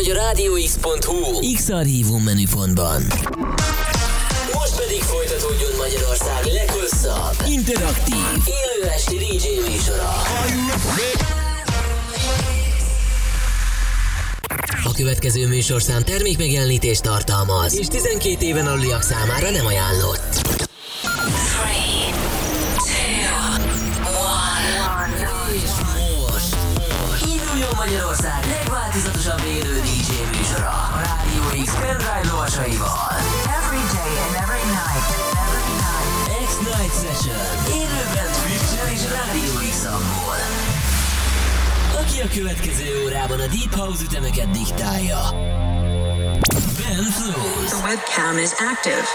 vagy a rádióx.hu X-Archívum menüpontban. Most pedig folytatódjon Magyarország leghosszabb, interaktív, élő esti DJ műsora. A következő műsorszám termékmegjelenítést tartalmaz, és 12 éven aluliak számára nem ajánlott. Induljon Magyarország legváltozatosabb élő pendrive lovasaival. Every day and every night. Every night. X-Night Session. Élőben Twitch-en és Rádió X-amból. Aki a következő órában a Deep House ütemeket diktálja. Ben Flows. The webcam is active.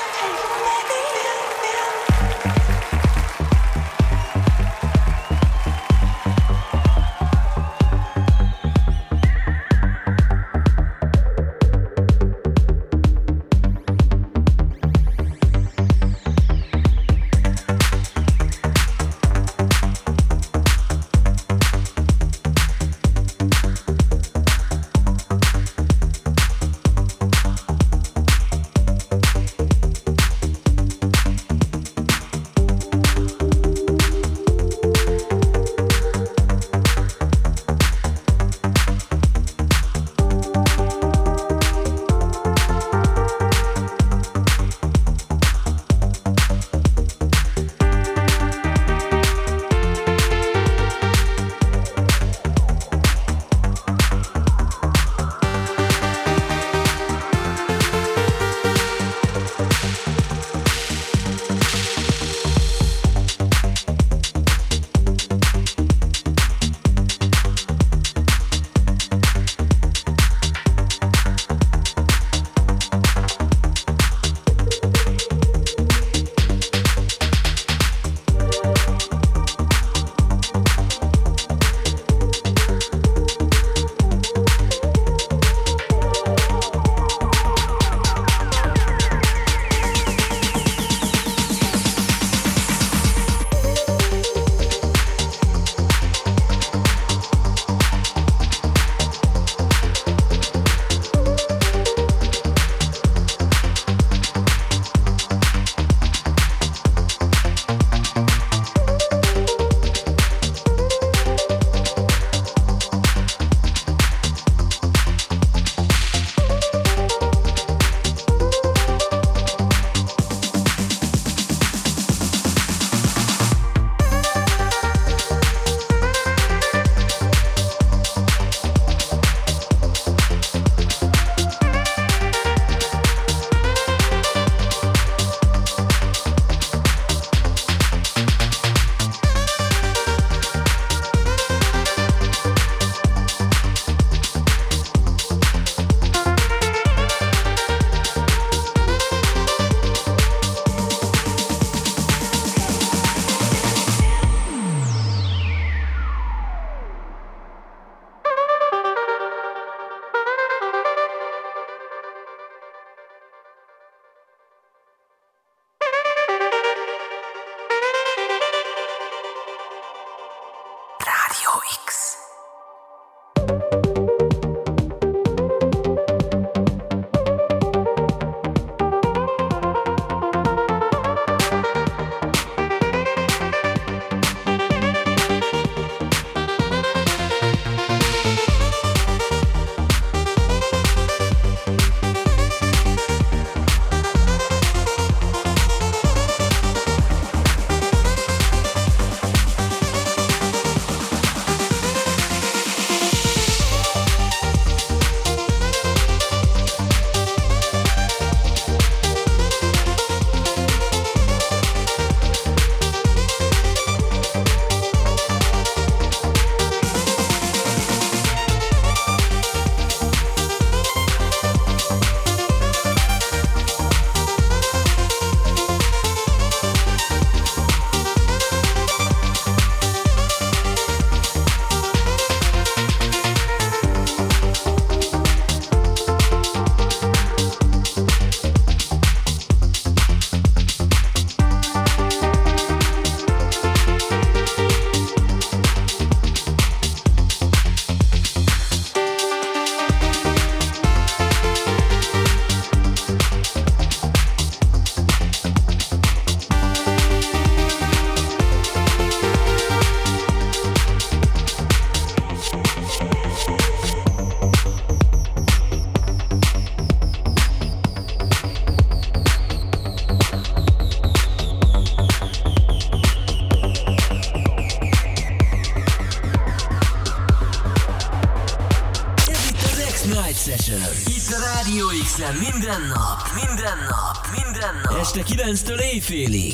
X minden nap, minden nap, minden nap. Este 9-től éjfélig.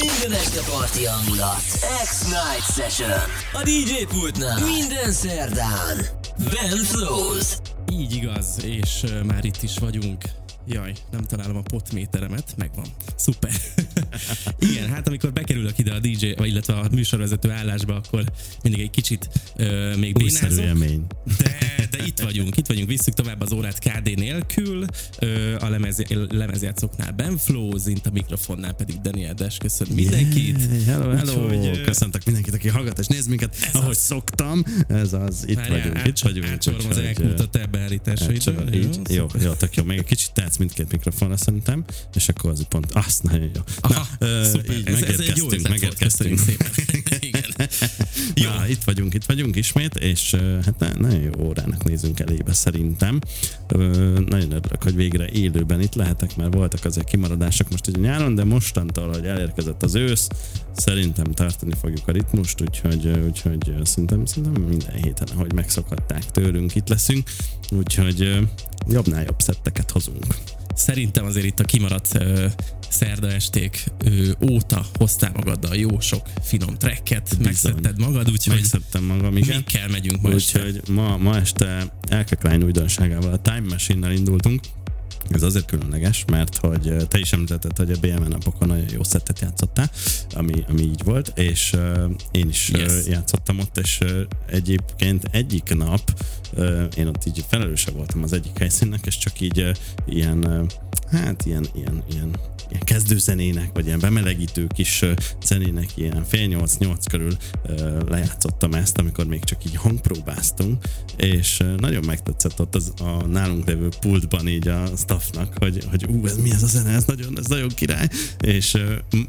Minden este parti hangulat. X-Night Session. A DJ pultnál. Minden szerdán. Ben Flows. Így igaz, és uh, már itt is vagyunk. Jaj, nem találom a potméteremet, megvan. Szuper. Igen, hát amikor bekerülök ide a DJ, vagy illetve a műsorvezető állásba, akkor mindig egy kicsit uh, még Újszerű bénázok. élmény. De, de itt vagyunk, itt vagyunk, visszük tovább az órát KD nélkül, a lemez, lemezjátszóknál Ben Flowzint, a mikrofonnál pedig Daniel Des, köszönöm mindenkit. Yeah, hello, hello. Úgyhogy, Köszöntök mindenkit, aki hallgat és néz minket, ahogy szoktam. Ez az, itt Várjál, vagyunk, át- itt vagyunk. Átcsorom az úgyhogy, elkút a te ö, beállításaidra. átcsorom, Így, jó, jó, tök jó. Még egy kicsit tehetsz mindkét mikrofonra szerintem, és akkor az pont, azt nagyon jó. Aha, ö, szuper. így Ez- ez egy jó megérkeztünk, volt, megérkeztünk. köszönjük szépen. Jó. Na, itt vagyunk, itt vagyunk ismét, és hát na- nagyon jó órának nézünk elébe szerintem. Nagyon örülök, hogy végre élőben itt lehetek, mert voltak azért kimaradások most ugye nyáron, de mostantól, hogy elérkezett az ősz, szerintem tartani fogjuk a ritmust, úgyhogy, úgyhogy szerintem, szerintem minden héten, ahogy megszokhatták tőlünk, itt leszünk, úgyhogy jobbnál jobb szetteket hozunk. Szerintem azért itt a kimaradt ö, szerda esték ö, óta hoztál magaddal jó sok finom tracket, megszedted magad, úgyhogy Megszedtem magam, igen. mikkel megyünk ma este? Úgyhogy ma, ma este Elke Klein újdonságával, a Time Machine-nel indultunk. Ez azért különleges, mert hogy te is említetted, hogy a BMN napokon nagyon jó szettet játszottál, ami, ami így volt, és uh, én is Yes. játszottam ott, és uh, egyébként egyik nap uh, én ott így felelőse voltam az egyik helyszínnek, és csak így uh, ilyen, uh, hát ilyen, ilyen, ilyen ilyen kezdőzenének, vagy ilyen bemelegítő kis zenének, ilyen fél nyolc-nyolc körül lejátszottam ezt, amikor még csak így hangpróbáztunk, és nagyon megtetszett ott az, a nálunk lévő pultban így a staffnak, hogy, hogy ú, ez mi ez a zene, ez nagyon, ez nagyon király, és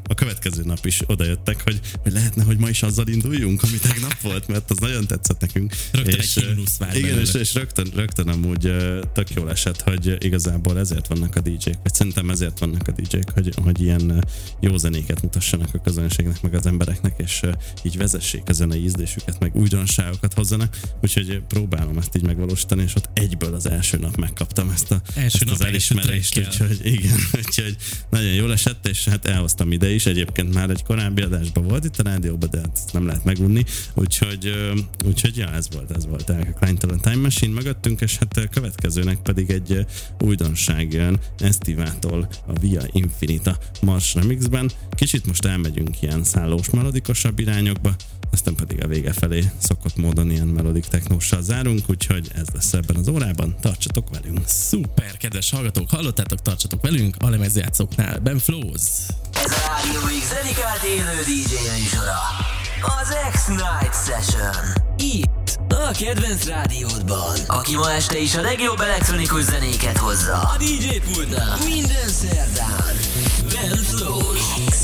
a következő nap is odajöttek, hogy, hogy lehetne, hogy ma is azzal induljunk, ami tegnap volt, mert az nagyon tetszett nekünk. Rögtön egy és, vár Igen, belőle. és, és rögtön, rögtön amúgy tök jól esett, hogy igazából ezért vannak a DJ-k, vagy szerintem ezért vannak a DJ-k, hogy, hogy ilyen jó zenéket mutassanak a közönségnek, meg az embereknek, és így vezessék a zenei ízlésüket, meg újdonságokat hozzanak, úgyhogy próbálom ezt így megvalósítani, és ott egyből az első nap megkaptam ezt, a, Első ezt nap az első elismerést, trackkel. úgyhogy igen, úgyhogy nagyon jól esett, és hát elhoztam ide is, egyébként már egy korábbi adásban volt itt a rádióban, de hát nem lehet megunni, úgyhogy, úgyhogy ja, ez volt, ez volt a Time Machine mögöttünk, és hát ö, következőnek pedig egy újdonság jön Estivától a Via Infinita Mars Remixben. Kicsit most elmegyünk ilyen szállós melodikosabb irányokba, aztán pedig a vége felé szokott módon ilyen melodik technóssal zárunk, úgyhogy ez lesz ebben az órában, tartsatok velünk! Szuper, kedves hallgatók, hallottátok, tartsatok velünk a lemezjátszóknál. Ben Flows. Ez a Rádió X dedikált élő DJ műsora. Az X-Night Session. Itt, a kedvenc rádiódban. Aki ma este is a legjobb elektronikus zenéket hozza. A DJ pultnál. Minden szerdán. Ben Flows.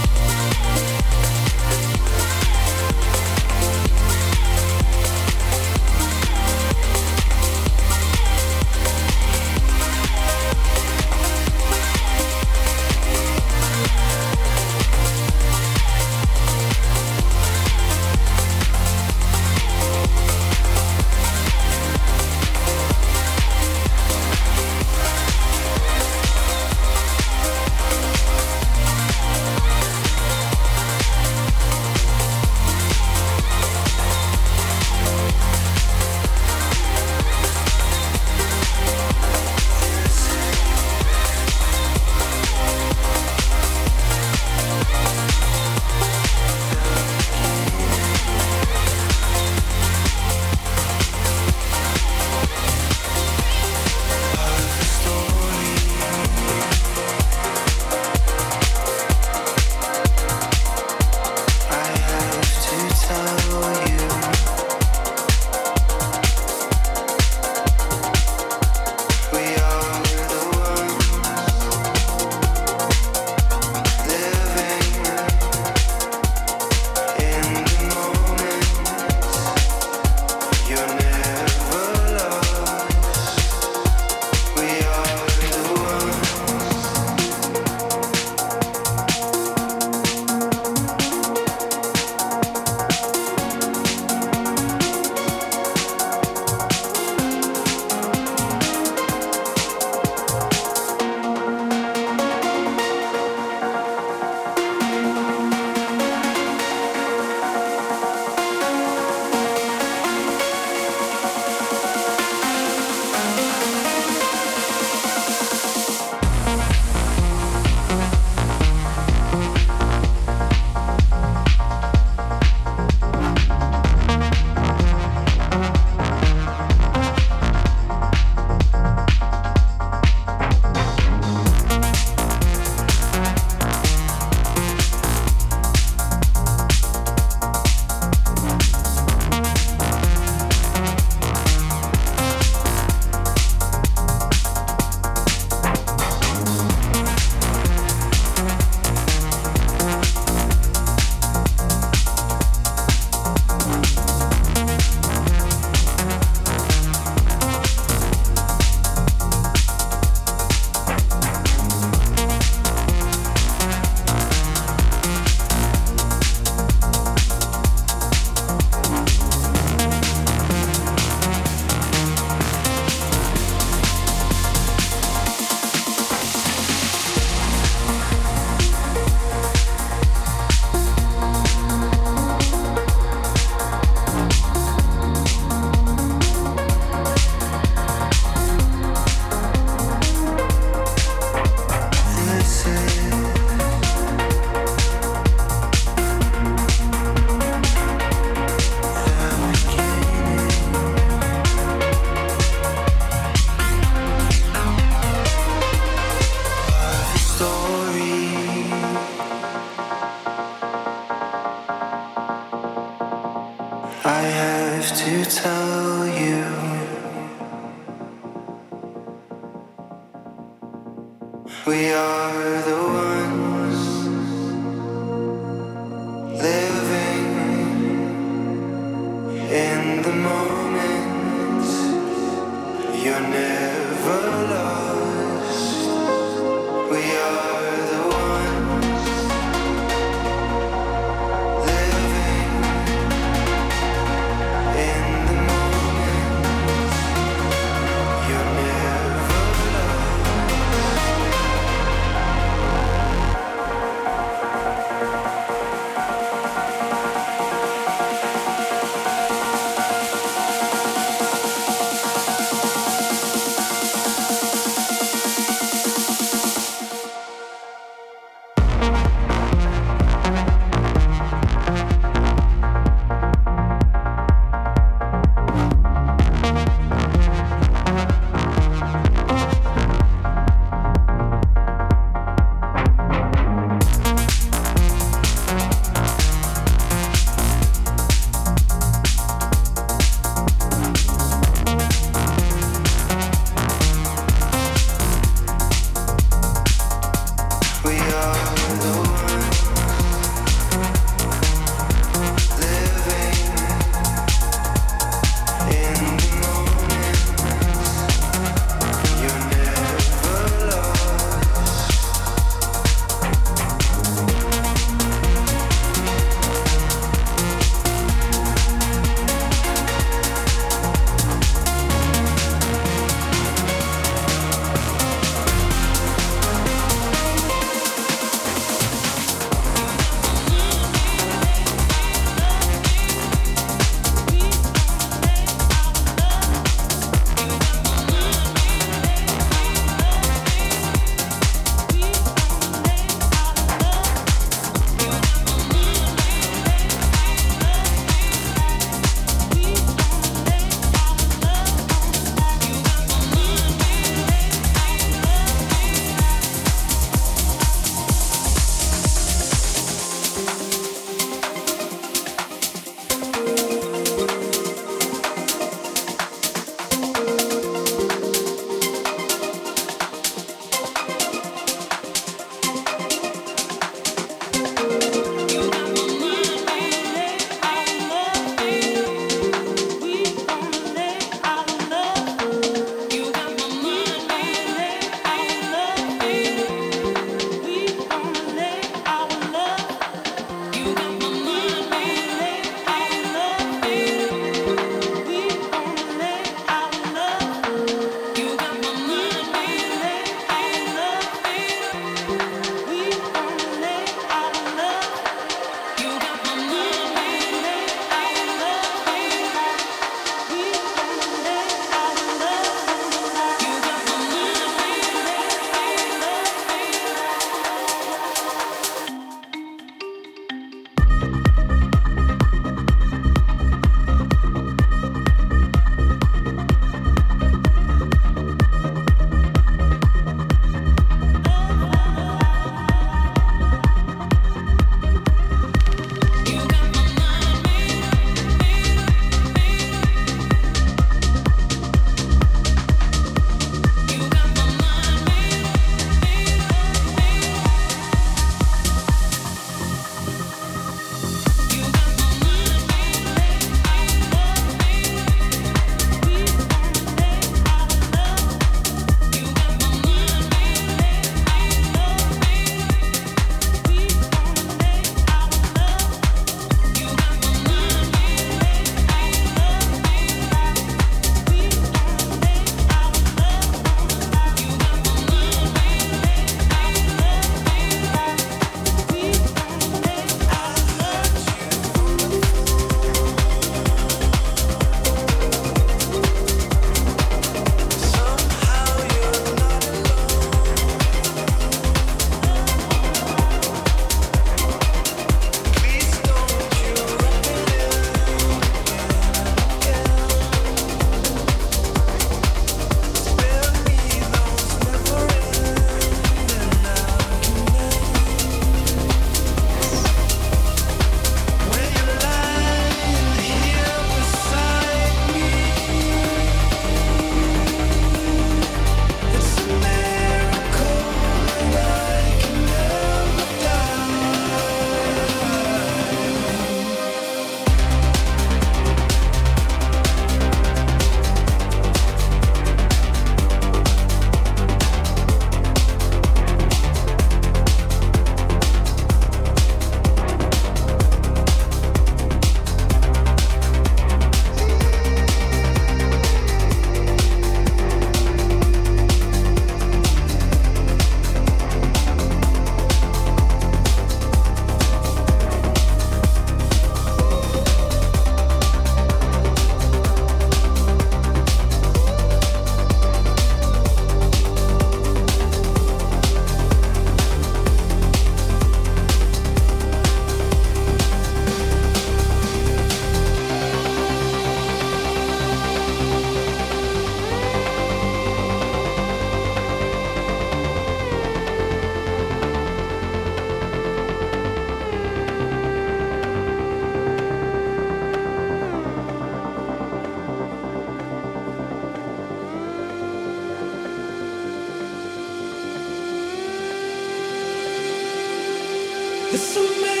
There's so many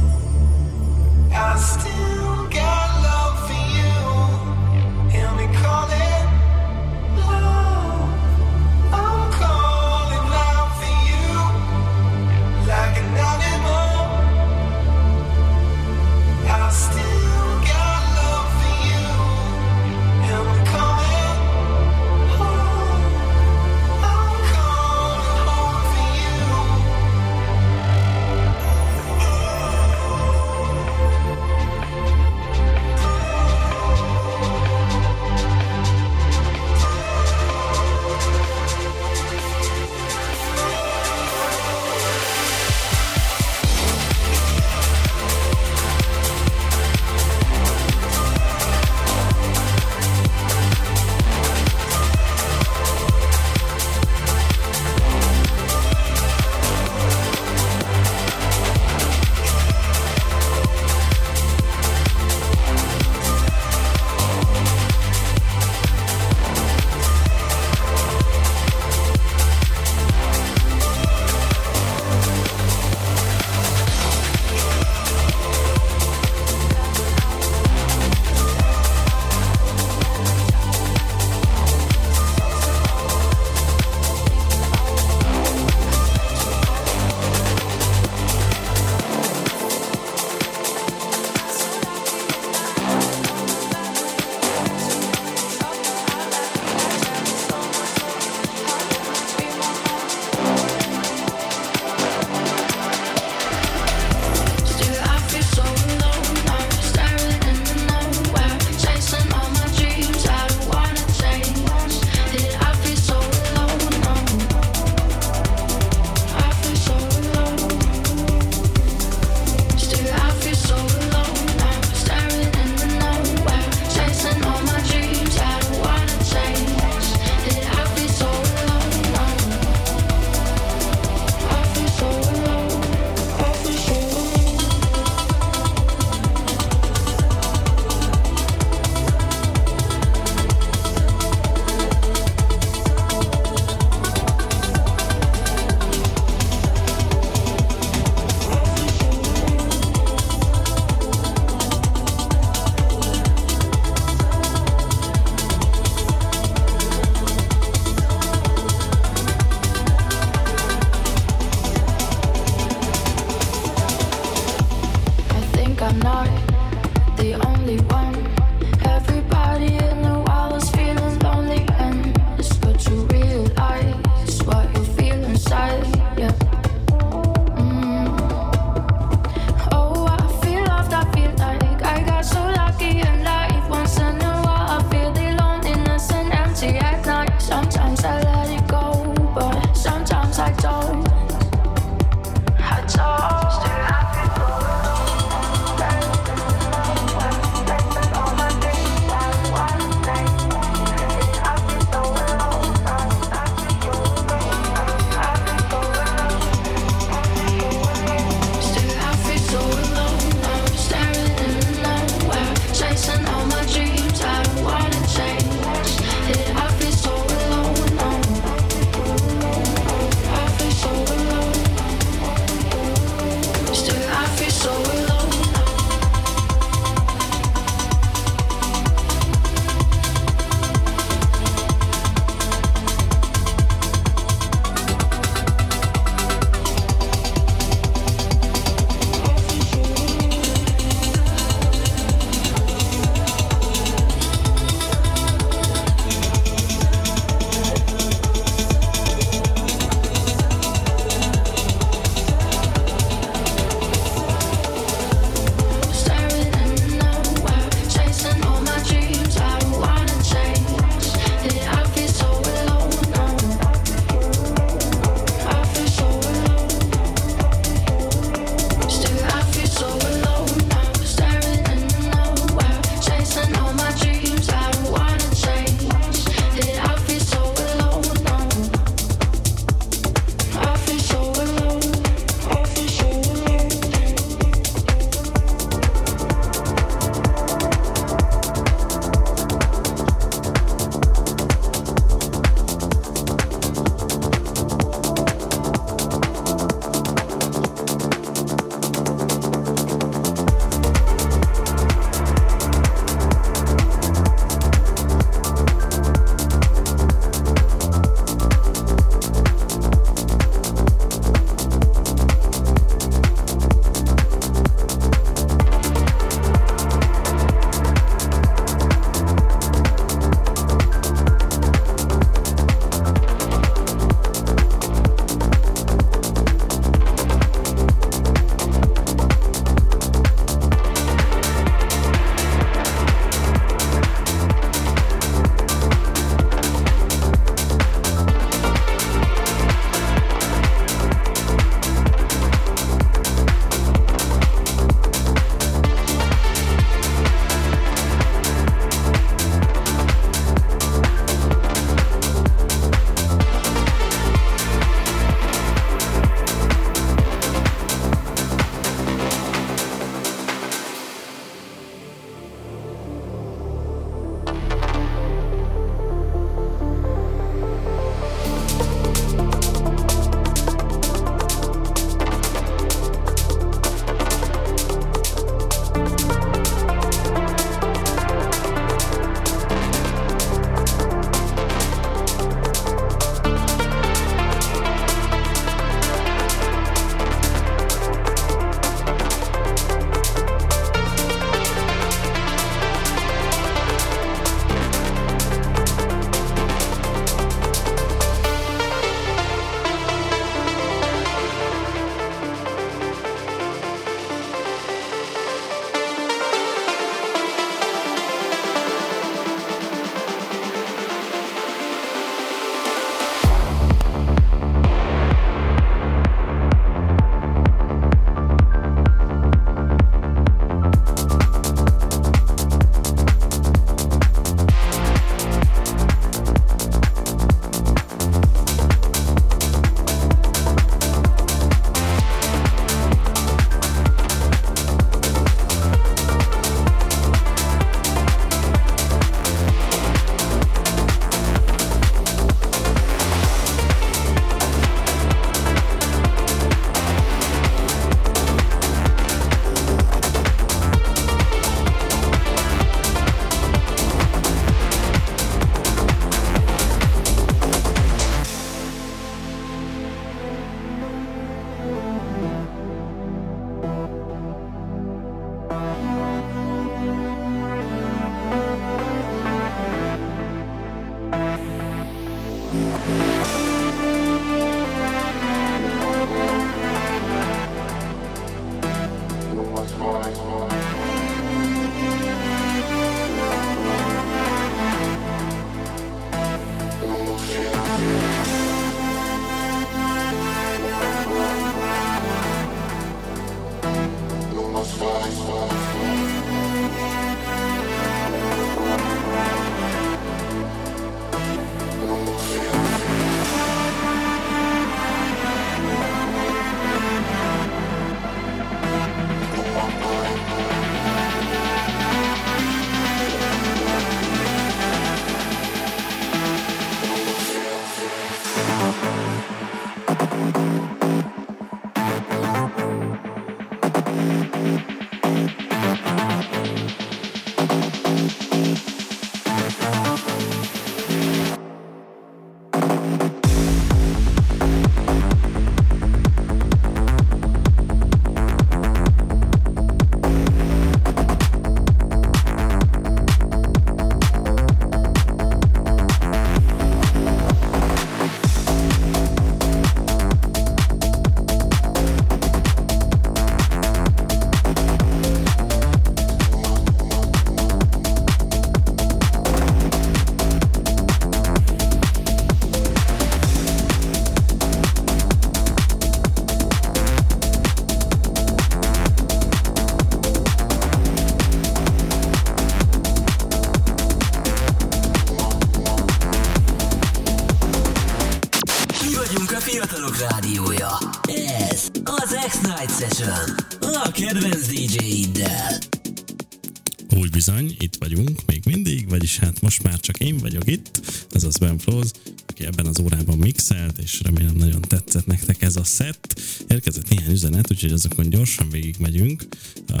most már csak én vagyok itt, azaz Ben Flows, aki ebben az órában mixelt, és remélem nagyon tetszett nektek ez a set. Érkezett néhány üzenet, úgyhogy azokon gyorsan végigmegyünk, uh,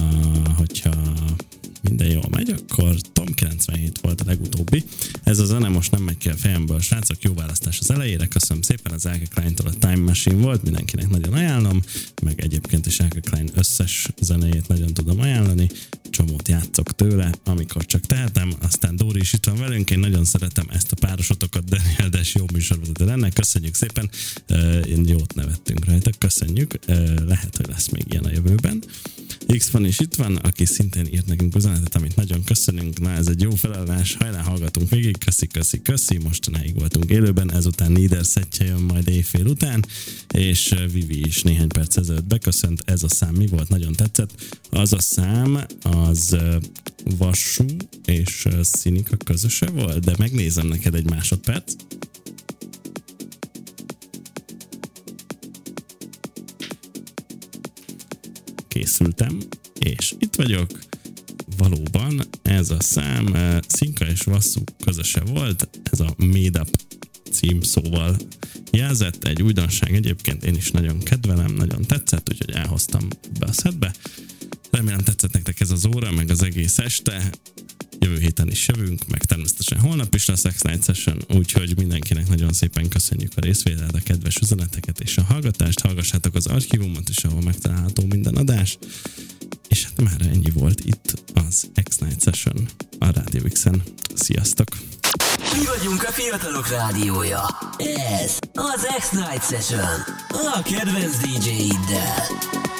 hogyha minden jól megy, akkor Tom 97 volt a legutóbbi. Ez a zene most nem megy ki a fejemből, srácok, jó választás az elejére, köszönöm szépen, az Elke Klein-tól a Time Machine volt, mindenkinek nagyon ajánlom, meg egyébként is Elke Klein összes zenéjét nagyon tudom ajánlani, csomót játszok tőle, amikor csak tehetem, aztán Dóri is itt van velünk, én nagyon szeretem ezt a párosotokat, Daniel Des jó műsorvezető lenne, köszönjük szépen, én jót nevettünk rajta, köszönjük, lehet, hogy lesz még ilyen a jövőben. X van is itt van, aki szintén írt nekünk üzenetet, amit nagyon köszönünk. Na, ez egy jó felállás, hajrá hallgatunk végig, köszi, köszi, köszi. Mostanáig voltunk élőben, ezután Nieder szettje jön majd éjfél után, és uh, Vivi is néhány perc ezelőtt beköszönt. Ez a szám mi volt, nagyon tetszett. Az a szám, az uh, Vassú és uh, Szinika közöse volt, de megnézem neked egy másodperc. Készültem, és itt vagyok. Valóban ez a szám eh, Szinka és Vasszú közöse volt, ez a Made Up cím szóval jelzett, egy újdonság egyébként én is nagyon kedvelem, nagyon tetszett, úgyhogy elhoztam be a szedbe. Remélem tetszett nektek ez az óra, meg az egész este. Jövő héten is jövünk, meg természetesen holnap is lesz X-Night Session, úgyhogy mindenkinek nagyon szépen köszönjük a részvételt, a kedves üzeneteket és a hallgatást. Hallgassátok az archívumot is, ahol megtalálható minden adás. És hát már ennyi volt itt az X-Night Session a Radio X-en. Sziasztok! Mi vagyunk a fiatalok rádiója. Ez az X-Night Session. A kedvenc DJ-iddel.